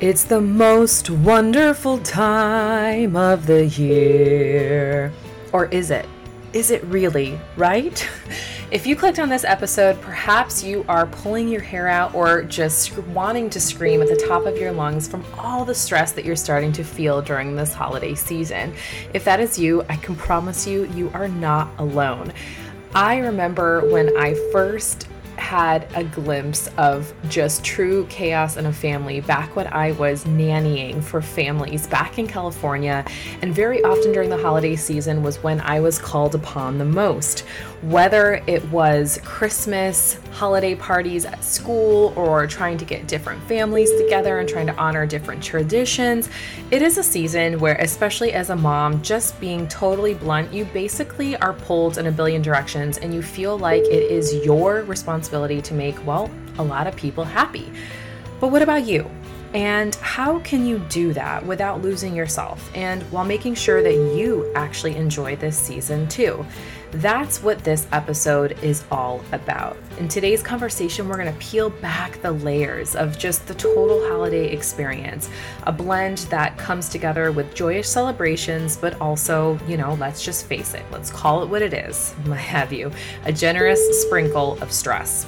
It's the most wonderful time of the year. Or is it? Is it really, right? If you clicked on this episode, perhaps you are pulling your hair out or just wanting to scream at the top of your lungs from all the stress that you're starting to feel during this holiday season. If that is you, I can promise you, you are not alone. I remember when I first had a glimpse of just true chaos in a family back when I was nannying for families back in California. And very often during the holiday season was when I was called upon the most whether it was Christmas, holiday parties at school, or trying to get different families together and trying to honor different traditions. It is a season where, especially as a mom, just being totally blunt, you basically are pulled in a billion directions and you feel like it is your responsibility to make, well, a lot of people happy. But what about you? And how can you do that without losing yourself and while making sure that you actually enjoy this season too? That's what this episode is all about. In today's conversation, we're going to peel back the layers of just the total holiday experience, a blend that comes together with joyous celebrations, but also, you know, let's just face it, let's call it what it is. Have you, a generous sprinkle of stress.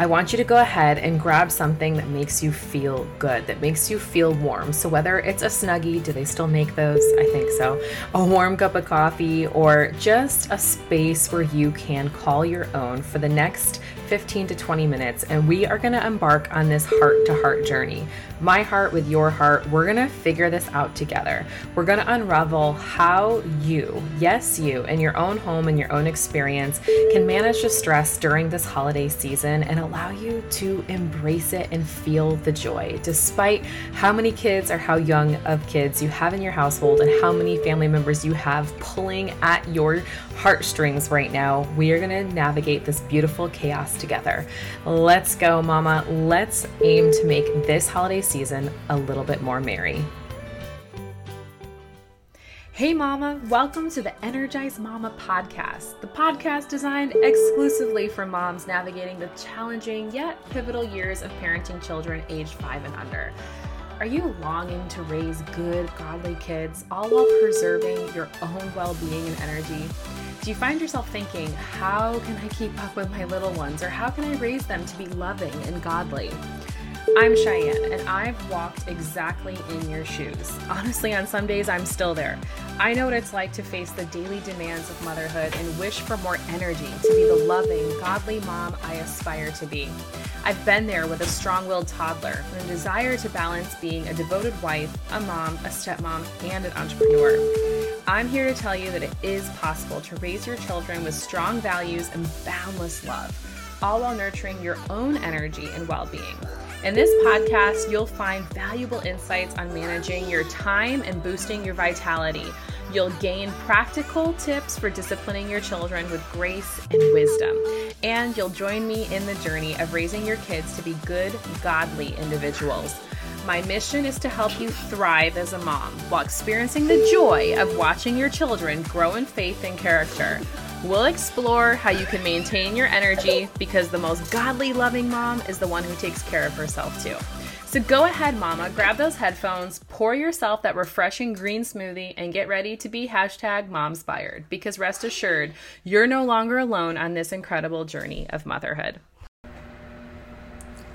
I want you to go ahead and grab something that makes you feel good, that makes you feel warm. So, whether it's a Snuggie, do they still make those? I think so. A warm cup of coffee, or just a space where you can call your own for the next 15 to 20 minutes, and we are going to embark on this heart to heart journey. My heart with your heart. We're going to figure this out together. We're going to unravel how you, yes, you, in your own home and your own experience, can manage the stress during this holiday season and allow you to embrace it and feel the joy, despite how many kids or how young of kids you have in your household and how many family members you have pulling at your heartstrings right now. We are going to navigate this beautiful chaos together. Let's go, Mama. Let's aim to make this holiday season a little bit more merry. Hey, Mama, welcome to the Energize Mama podcast, the podcast designed exclusively for moms navigating the challenging yet pivotal years of parenting children aged five and under. Are you longing to raise good, godly kids, all while preserving your own well being and energy? Do you find yourself thinking, how can I keep up with my little ones, or how can I raise them to be loving and godly? I'm Cheyanne, and I've walked exactly in your shoes. Honestly, on some days, I'm still there. I know what it's like to face the daily demands of motherhood and wish for more energy to be the loving, godly mom I aspire to be. I've been there with a strong willed toddler and a desire to balance being a devoted wife, a mom, a stepmom, and an entrepreneur. I'm here to tell you that it is possible to raise your children with strong values and boundless love, all while nurturing your own energy and well being. In this podcast, you'll find valuable insights on managing your time and boosting your vitality. You'll gain practical tips for disciplining your children with grace and wisdom. And you'll join me in the journey of raising your kids to be good, godly individuals. My mission is to help you thrive as a mom while experiencing the joy of watching your children grow in faith and character. We'll explore how you can maintain your energy because the most godly, loving mom is the one who takes care of herself too. So go ahead, mama, grab those headphones, pour yourself that refreshing green smoothie, and get ready to be hashtag momspired because rest assured, you're no longer alone on this incredible journey of motherhood.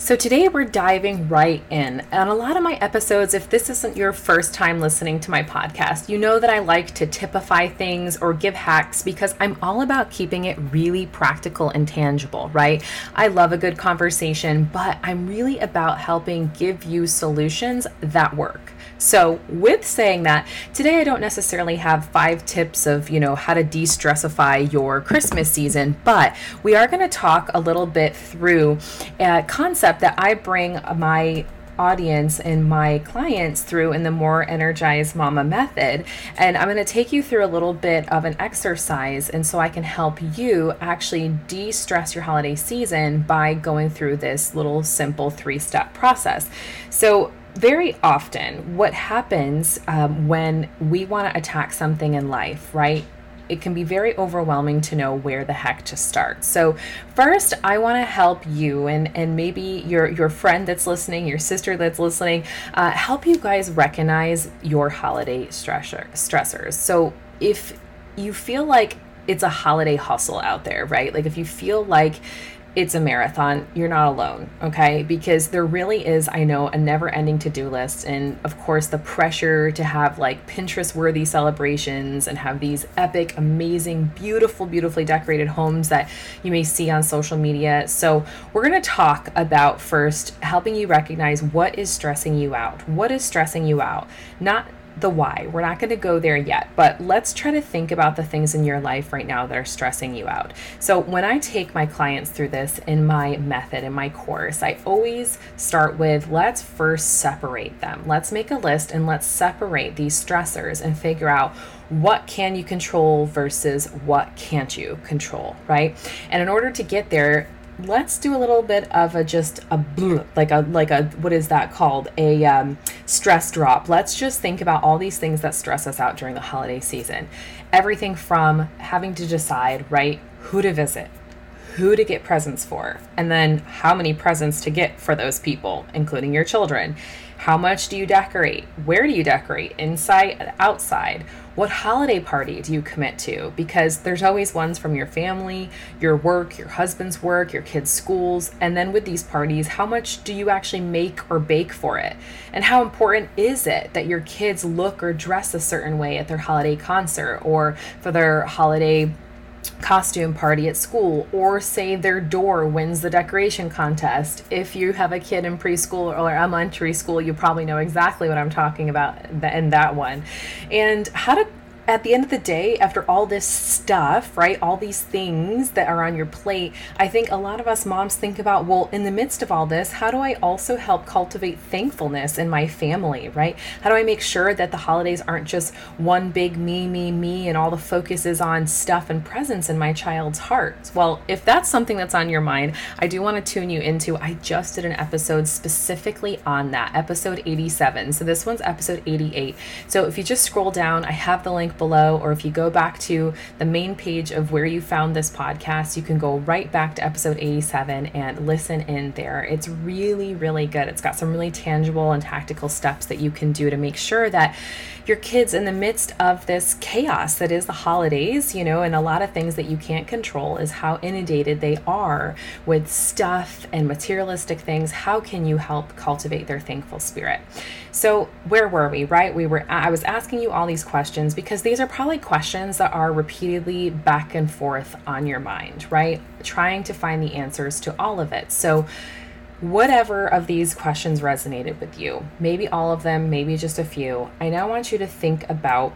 So, today we're diving right in. And a lot of my episodes, if this isn't your first time listening to my podcast, you know that I like to typify things or give hacks because I'm all about keeping it really practical and tangible, right? I love a good conversation, but I'm really about helping give you solutions that work. So, with saying that, today I don't necessarily have five tips of, you know, how to de-stressify your Christmas season, but we are going to talk a little bit through a concept that I bring my audience and my clients through in the more energized mama method. And i'm going to take you through a little bit of an exercise and so i can help you actually de-stress your holiday season by going through this little simple three step process. So very often, what happens um, when we want to attack something in life, right? it can be very overwhelming to know where the heck to start. So, first, I want to help you and and maybe your your friend that's listening, your sister that's listening, uh, help you guys recognize your holiday stressor stressors. So, if you feel like it's a holiday hustle out there, right? Like if you feel like it's a marathon. You're not alone, okay? Because there really is, I know, a never ending to do list. And of course, the pressure to have like Pinterest worthy celebrations and have these epic, amazing, beautiful, beautifully decorated homes that you may see on social media. So, we're gonna talk about first helping you recognize what is stressing you out. What is stressing you out? Not the why. We're not going to go there yet, but let's try to think about the things in your life right now that are stressing you out. So, when I take my clients through this in my method, in my course, I always start with let's first separate them. Let's make a list and let's separate these stressors and figure out what can you control versus what can't you control, right? And in order to get there, let's do a little bit of a just a like a like a what is that called? A um, stress drop. Let's just think about all these things that stress us out during the holiday season. Everything from having to decide right who to visit who to get presents for and then how many presents to get for those people including your children how much do you decorate where do you decorate inside outside what holiday party do you commit to? Because there's always ones from your family, your work, your husband's work, your kids' schools. And then with these parties, how much do you actually make or bake for it? And how important is it that your kids look or dress a certain way at their holiday concert or for their holiday costume party at school or say their door wins the decoration contest. If you have a kid in preschool or elementary school you probably know exactly what i'm talking about in that one. And how to at the end of the day, after all this stuff, right, all these things that are on your plate, I think a lot of us moms think about, well, in the midst of all this, how do I also help cultivate thankfulness in my family, right? How do I make sure that the holidays aren't just one big me, me, me, and all the focus is on stuff and presents in my child's heart? Well, if that's something that's on your mind, I do want to tune you into, I just did an episode specifically on that, episode 87. So this one's episode 88. So if you just scroll down, I have the link below, or if you go back to the main page of where you found this podcast, you can go right back to episode 87 and listen in there. It's really, really good. It's got some really tangible and tactical steps that you can do to make sure that your kids in the midst of this chaos that is the holidays, you know, and a lot of things that you can't control is how inundated they are with stuff and materialistic things. How can you help cultivate their thankful spirit? So, where were we, right? We were I was asking you all these questions because these are probably questions that are repeatedly back and forth on your mind, right? Trying to find the answers to all of it. So, whatever of these questions resonated with you, maybe all of them, maybe just a few, I now want you to think about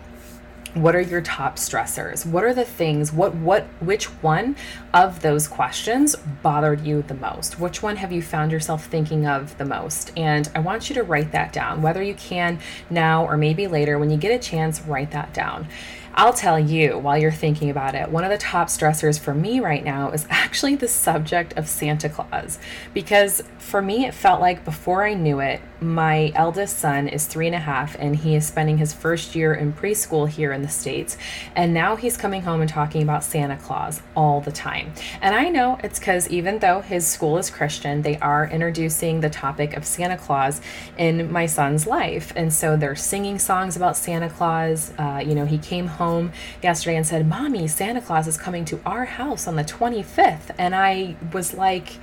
what are your top stressors? What are the things what what which one of those questions bothered you the most? Which one have you found yourself thinking of the most? And i want you to write that down whether you can now or maybe later. When you get a chance write that down. I'll tell you while you're thinking about it, one of the top stressors for me right now is actually the subject of Santa Claus. Because for me, it felt like before I knew it, my eldest son is three and a half and he is spending his first year in preschool here in the States. And now he's coming home and talking about Santa Claus all the time. And I know it's because even though his school is Christian, they are introducing the topic of Santa Claus in my son's life. And so they're singing songs about Santa Claus. Uh, you know, he came home yesterday and said, Mommy, Santa Claus is coming to our house on the 25th. And I was like,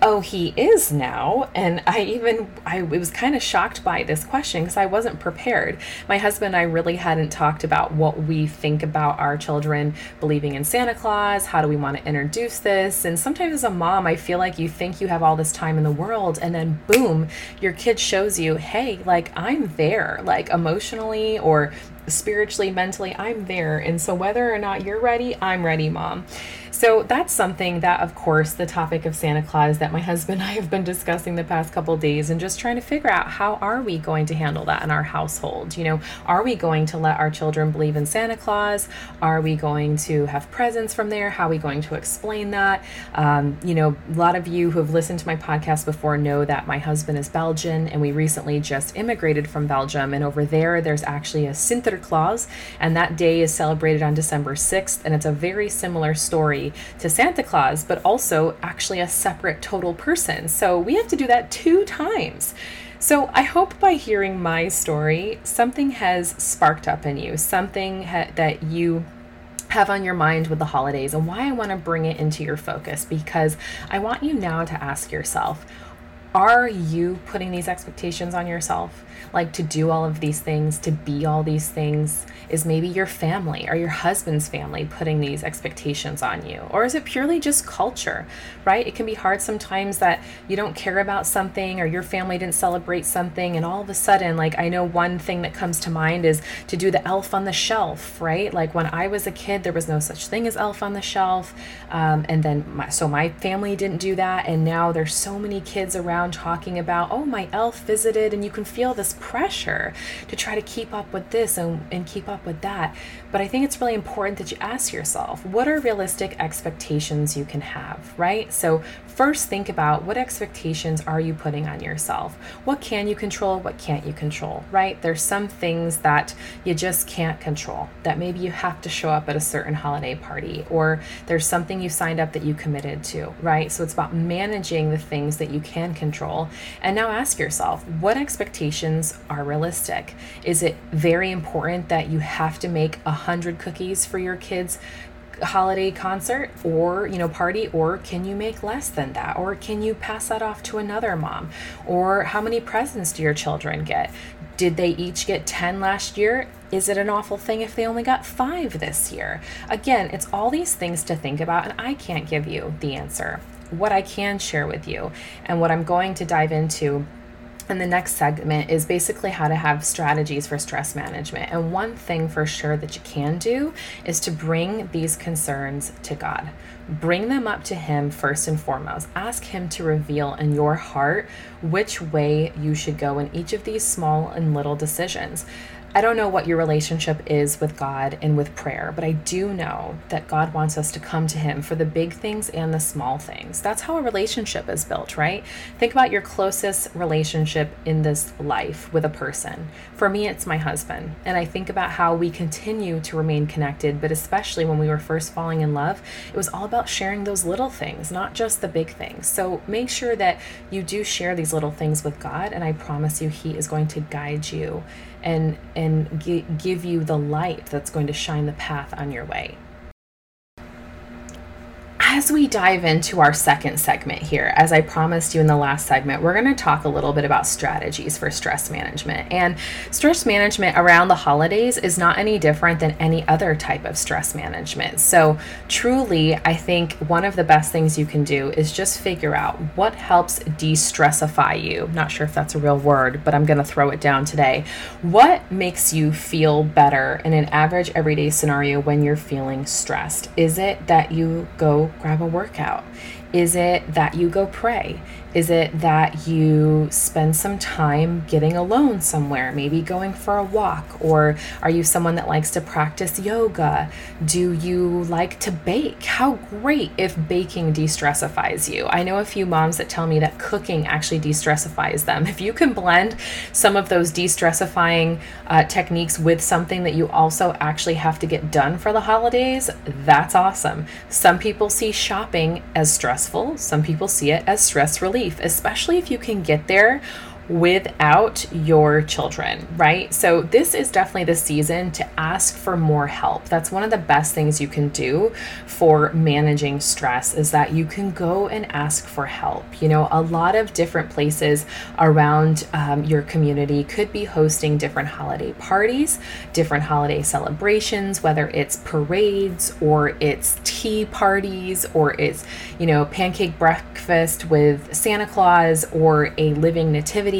oh he is now. And i even i was kind of shocked by this question because i wasn't prepared. My husband and i really hadn't talked about what we think about our children believing in santa claus how do we want to introduce this? And sometimes as a mom i feel like you think you have all this time in the world and then boom your kid shows you hey like i'm there like emotionally or spiritually mentally i'm there. And so whether or not you're ready i'm ready mom so that's something that, of course, the topic of Santa Claus that my husband and I have been discussing the past couple days and just trying to figure out how are we going to handle that in our household? You know, are we going to let our children believe in Santa Claus? Are we going to have presents from there? How are we going to explain that? Um, you know, a lot of you who have listened to my podcast before know that my husband is Belgian and we recently just immigrated from Belgium. And over there, there's actually a Sinter Claus, and that day is celebrated on December 6th. And it's a very similar story to Santa Claus, but also actually a separate total person. So we have to do that two times. So, I hope by hearing my story, something has sparked up in you, something ha- that you have on your mind with the holidays, and why I want to bring it into your focus because I want you now to ask yourself are you putting these expectations on yourself? Like to do all of these things, to be all these things? Is maybe your family or your husband's family putting these expectations on you? Or is it purely just culture, right? It can be hard sometimes that you don't care about something or your family didn't celebrate something, and all of a sudden, like I know one thing that comes to mind is to do the elf on the shelf, right? Like when I was a kid, there was no such thing as elf on the shelf. Um, and then, my, so my family didn't do that. And now there's so many kids around talking about, oh, my elf visited, and you can feel this pressure to try to keep up with this and, and keep up with that. But I think it's really important that you ask yourself what are realistic expectations you can have, right? So, first think about what expectations are you putting on yourself? What can you control? What can't you control, right? There's some things that you just can't control, that maybe you have to show up at a certain holiday party, or there's something you signed up that you committed to, right? So, it's about managing the things that you can control. And now ask yourself what expectations are realistic? Is it very important that you have to make a hundred cookies for your kids holiday concert or you know party or can you make less than that? Or can you pass that off to another mom? Or how many presents do your children get? Did they each get 10 last year? Is it an awful thing if they only got 5 this year? Again it's all these things to think about and I can't give you the answer. What I can share with you and what I'm going to dive into and the next segment is basically how to have strategies for stress management. And one thing for sure that you can do is to bring these concerns to God. Bring them up to Him first and foremost. Ask Him to reveal in your heart which way you should go in each of these small and little decisions. I don't know what your relationship is with God and with prayer, but I do know that God wants us to come to Him for the big things and the small things. That's how a relationship is built, right? Think about your closest relationship in this life with a person. For me, it's my husband. And I think about how we continue to remain connected, but especially when we were first falling in love, it was all about sharing those little things, not just the big things. So make sure that you do share these little things with God, and I promise you, He is going to guide you and and give you the light that's going to shine the path on your way as we dive into our second segment here, as I promised you in the last segment, we're going to talk a little bit about strategies for stress management. And stress management around the holidays is not any different than any other type of stress management. So, truly, I think one of the best things you can do is just figure out what helps de stressify you. Not sure if that's a real word, but I'm going to throw it down today. What makes you feel better in an average everyday scenario when you're feeling stressed? Is it that you go grab a workout? Is it that you go pray? Is it that you spend some time getting alone somewhere, maybe going for a walk? Or are you someone that likes to practice yoga? Do you like to bake? How great if baking de stressifies you. I know a few moms that tell me that cooking actually de stressifies them. If you can blend some of those de stressifying uh, techniques with something that you also actually have to get done for the holidays, that's awesome. Some people see shopping as stressful, some people see it as stress relief relief, especially if you can get there without your children, right? So, this is definitely the season to ask for more help. That's one of the best things you can do for managing stress is that you can go and ask for help. You know, a lot of different places around um, your community could be hosting different holiday parties, different holiday celebrations, whether it's parades or it's tea parties or it's, you know, pancake breakfast with Santa Claus or a living nativity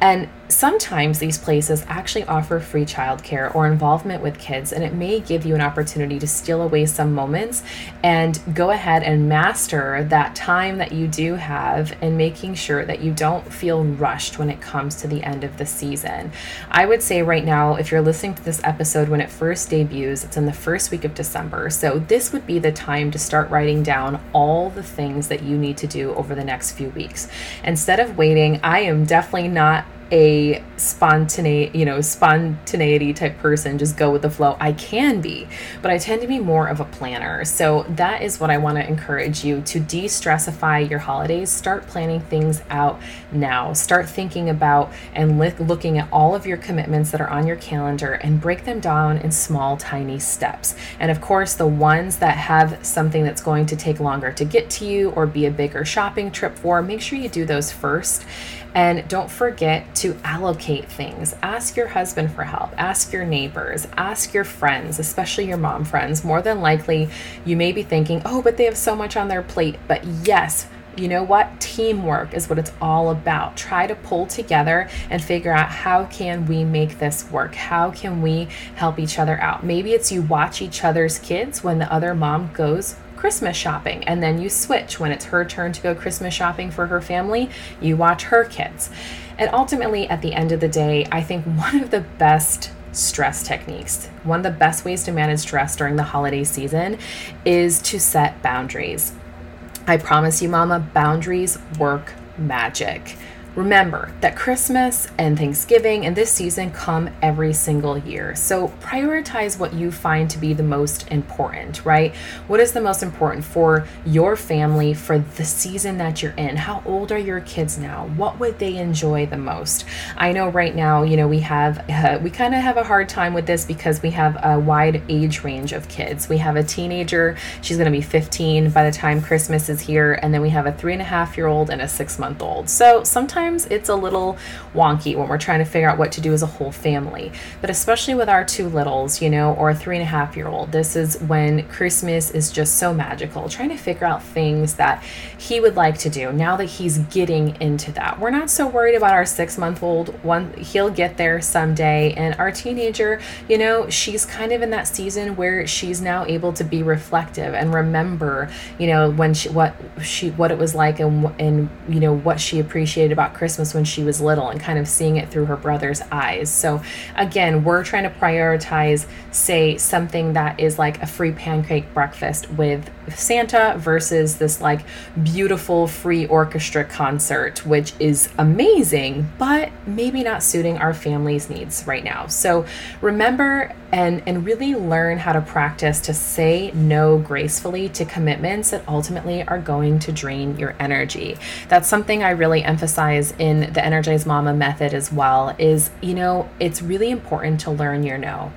and sometimes these places actually offer free childcare or involvement with kids, and it may give you an opportunity to steal away some moments and go ahead and master that time that you do have and making sure that you don't feel rushed when it comes to the end of the season. I would say right now, if you're listening to this episode when it first debuts, it's in the first week of December. So this would be the time to start writing down all the things that you need to do over the next few weeks. Instead of waiting, I am definitely not a spontaneity, you know, spontaneity type person, just go with the flow. I can be, but I tend to be more of a planner. So that is what I want to encourage you to de-stressify your holidays. Start planning things out now. Start thinking about and li- looking at all of your commitments that are on your calendar and break them down in small, tiny steps. And of course, the ones that have something that's going to take longer to get to you or be a bigger shopping trip for, make sure you do those first. And don't forget to allocate things. Ask your husband for help, ask your neighbors, ask your friends, especially your mom friends. More than likely, you may be thinking, oh, but they have so much on their plate. But yes, you know what teamwork is what it's all about try to pull together and figure out how can we make this work how can we help each other out maybe it's you watch each other's kids when the other mom goes Christmas shopping, and then you switch when it's her turn to go Christmas shopping for her family, you watch her kids. And ultimately, at the end of the day, I think one of the best stress techniques, one of the best ways to manage stress during the holiday season is to set boundaries. I promise you, Mama, boundaries work magic. Remember that Christmas and Thanksgiving and this season come every single year. So prioritize what you find to be the most important, right? What is the most important for your family for the season that you're in? How old are your kids now? What would they enjoy the most? I know right now, you know, we have, uh, we kind of have a hard time with this because we have a wide age range of kids. We have a teenager, she's going to be 15 by the time Christmas is here. And then we have a three and a half year old and a six month old. So sometimes sometimes it's a little wonky when we're trying to figure out what to do as a whole family. But especially with our two littles, you know, or a three and a half year old, this is when Christmas is just so magical. Trying to figure out things that he would like to do now that he's getting into that. We're not so worried about our six month old. One, he'll get there someday. And our teenager, you know, she's kind of in that season where she's now able to be reflective and remember, you know, when she, what she, what it was like and, and, you know, what she appreciated about about Christmas when she was little and kind of seeing it through her brother's eyes. So, again, we're trying to prioritize, say, something that is like a free pancake breakfast with Santa versus this like beautiful free orchestra concert, which is amazing, but maybe not suiting our family's needs right now. So, remember and and really learn how to practice to say no gracefully to commitments that ultimately are going to drain your energy. That's something I really emphasize in the Energize Mama method as well is, you know, it's really important to learn your no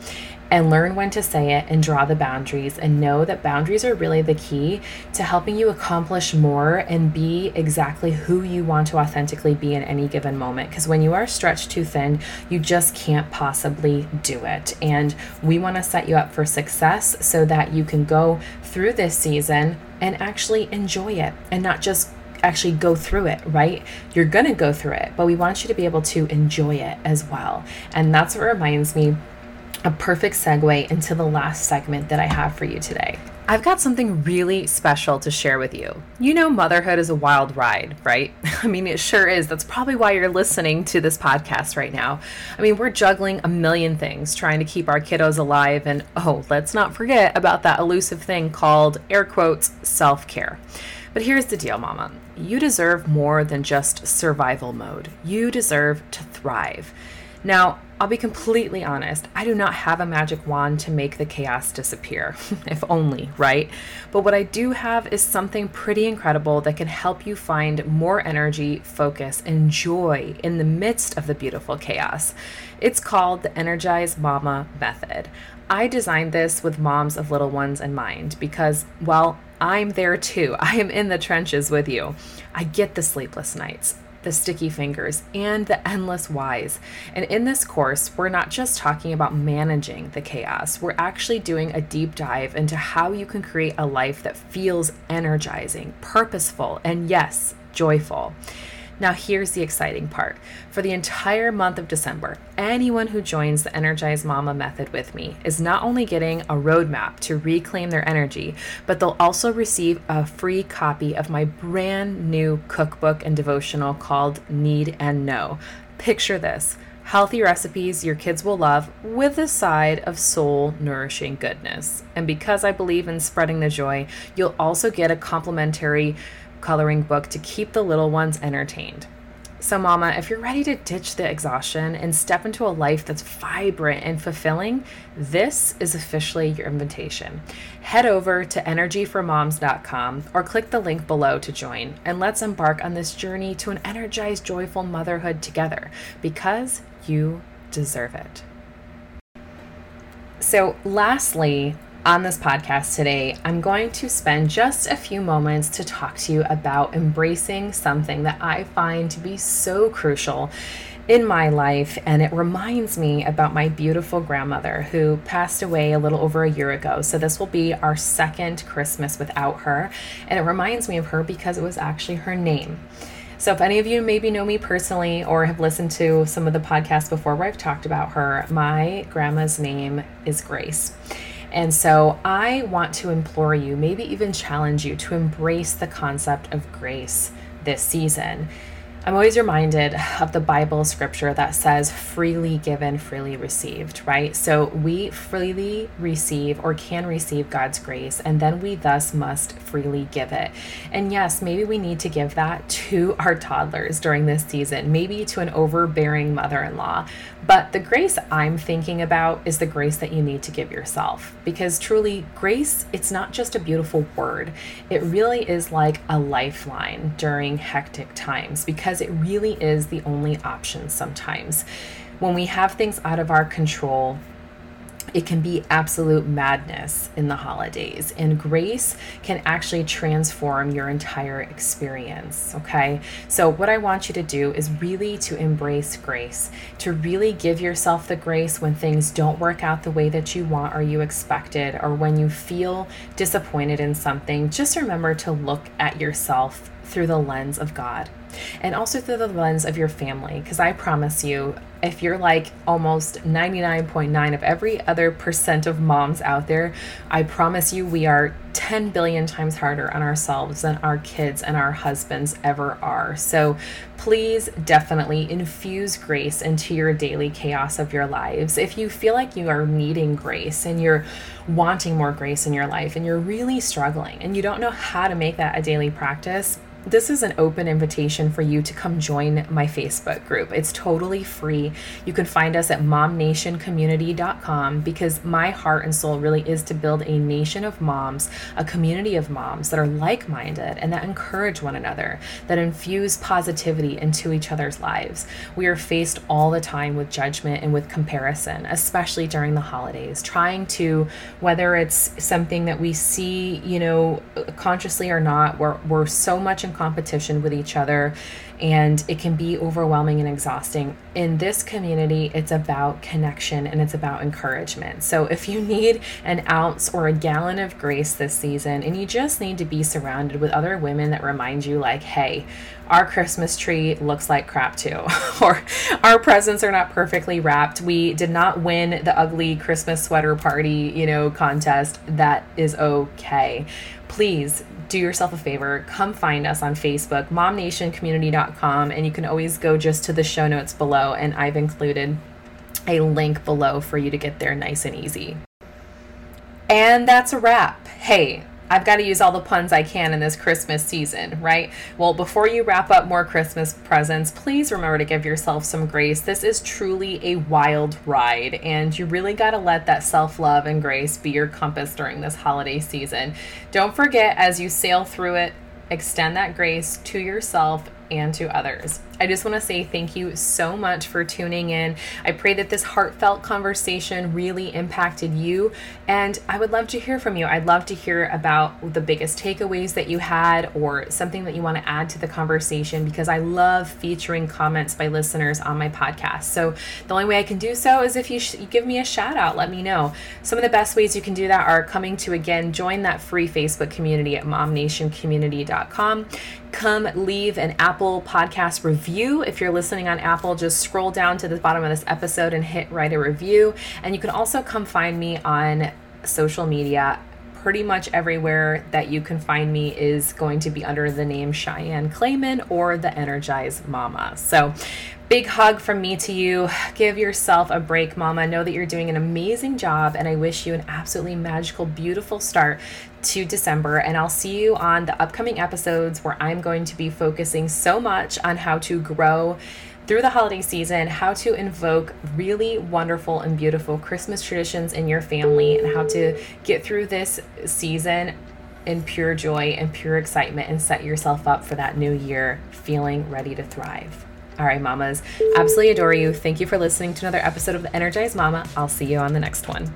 and learn when to say it and draw the boundaries and know that boundaries are really the key to helping you accomplish more and be exactly who you want to authentically be in any given moment. Because when you are stretched too thin, you just can't possibly do it. And we want to set you up for success so that you can go through this season and actually enjoy it and not just actually go through it, right? You're going to go through it, but we want you to be able to enjoy it as well. And that's what reminds me a perfect segue into the last segment that I have for you today. I've got something really special to share with you. You know, motherhood is a wild ride, right? I mean, it sure is. That's probably why you're listening to this podcast right now. I mean, we're juggling a million things, trying to keep our kiddos alive. And oh, let's not forget about that elusive thing called, air quotes, self care. But here's the deal, mama you deserve more than just survival mode, you deserve to thrive. Now, I'll be completely honest, I do not have a magic wand to make the chaos disappear, if only, right? But what I do have is something pretty incredible that can help you find more energy, focus, and joy in the midst of the beautiful chaos. It's called the Energized Mama Method. I designed this with moms of little ones in mind because, well, I'm there too. I am in the trenches with you. I get the sleepless nights the sticky fingers, and the endless whys. And in this course, we're not just talking about managing the chaos, we're actually doing a deep dive into how you can create a life that feels energizing, purposeful, and yes, joyful. Now, here's the exciting part. For the entire month of December, anyone who joins the Energized Mama method with me is not only getting a roadmap to reclaim their energy, but they'll also receive a free copy of my brand new cookbook and devotional called Need and Know. Picture this healthy recipes your kids will love with a side of soul nourishing goodness. And because I believe in spreading the joy, you'll also get a complimentary coloring book to keep the little ones entertained. So, Mama, if you're ready to ditch the exhaustion and step into a life that's vibrant and fulfilling, this is officially your invitation. Head over to energyformoms.com or click the link below to join, and let's embark on this journey to an energized, joyful motherhood together because you deserve it. So, lastly, on this podcast today, I'm going to spend just a few moments to talk to you about embracing something that I find to be so crucial in my life. And it reminds me about my beautiful grandmother who passed away a little over a year ago. So, this will be our second Christmas without her. And it reminds me of her because it was actually her name. So, if any of you maybe know me personally or have listened to some of the podcasts before where I've talked about her, my grandma's name is Grace. And so I want to implore you, maybe even challenge you to embrace the concept of grace this season. I'm always reminded of the Bible scripture that says, freely given, freely received, right? So we freely receive or can receive God's grace, and then we thus must freely give it. And yes, maybe we need to give that to our toddlers during this season, maybe to an overbearing mother in law. But the grace I'm thinking about is the grace that you need to give yourself. Because truly, grace, it's not just a beautiful word, it really is like a lifeline during hectic times. Because because it really is the only option sometimes. When we have things out of our control, it can be absolute madness in the holidays, and grace can actually transform your entire experience. Okay, so what I want you to do is really to embrace grace, to really give yourself the grace when things don't work out the way that you want or you expected, or when you feel disappointed in something. Just remember to look at yourself through the lens of God and also through the lens of your family. Because I promise you, if you're like almost 99.9 of every other percent of moms out there, I promise you we are 10 billion times harder on ourselves than our kids and our husbands ever are. So please definitely infuse grace into your daily chaos of your lives. If you feel like you are needing grace and you're wanting more grace in your life and you're really struggling and you don't know how to make that a daily practice, this is an open invitation for you to come join my Facebook group. It's totally free. You can find us at momnationcommunity.com because my heart and soul really is to build a nation of moms, a community of moms that are like minded and that encourage one another, that infuse positivity into each other's lives. We are faced all the time with judgment and with comparison, especially during the holidays, trying to, whether it's something that we see, you know, consciously or not, we're, we're so much in competition with each other and it can be overwhelming and exhausting. In this community, it's about connection and it's about encouragement. So, if you need an ounce or a gallon of grace this season and you just need to be surrounded with other women that remind you, like, hey, our Christmas tree looks like crap too, or our presents are not perfectly wrapped. We did not win the ugly Christmas sweater party, you know, contest. That is okay. Please do yourself a favor, come find us on Facebook, and you can always go just to the show notes below, and I've included a link below for you to get there nice and easy. And that's a wrap. Hey, I've got to use all the puns I can in this Christmas season, right? Well, before you wrap up more Christmas presents, please remember to give yourself some grace. This is truly a wild ride, and you really got to let that self love and grace be your compass during this holiday season. Don't forget, as you sail through it, extend that grace to yourself and to others. I just want to say thank you so much for tuning in. I pray that this heartfelt conversation really impacted you, and I would love to hear from you. I'd love to hear about the biggest takeaways that you had or something that you want to add to the conversation because I love featuring comments by listeners on my podcast. So, the only way I can do so is if you, sh- you give me a shout out, let me know. Some of the best ways you can do that are coming to again join that free Facebook community at momnationcommunity.com. Come leave an Apple podcast review review. If you're listening on Apple, just scroll down to the bottom of this episode and hit write a review. And you can also come find me on social media pretty much everywhere that you can find me is going to be under the name Cheyanne Cleyman or the Energized Mama. So, big hug from me to you. Give yourself a break, Mama. Know that you're doing an amazing job, and I wish you an absolutely magical, beautiful start to December, and I'll see you on the upcoming episodes where I'm going to be focusing so much on how to grow through the holiday season, how to invoke really wonderful and beautiful Christmas traditions in your family, and how to get through this season in pure joy and pure excitement and set yourself up for that new year feeling ready to thrive. All right, mamas, absolutely adore you. Thank you for listening to another episode of The Energized Mama. I'll see you on the next one.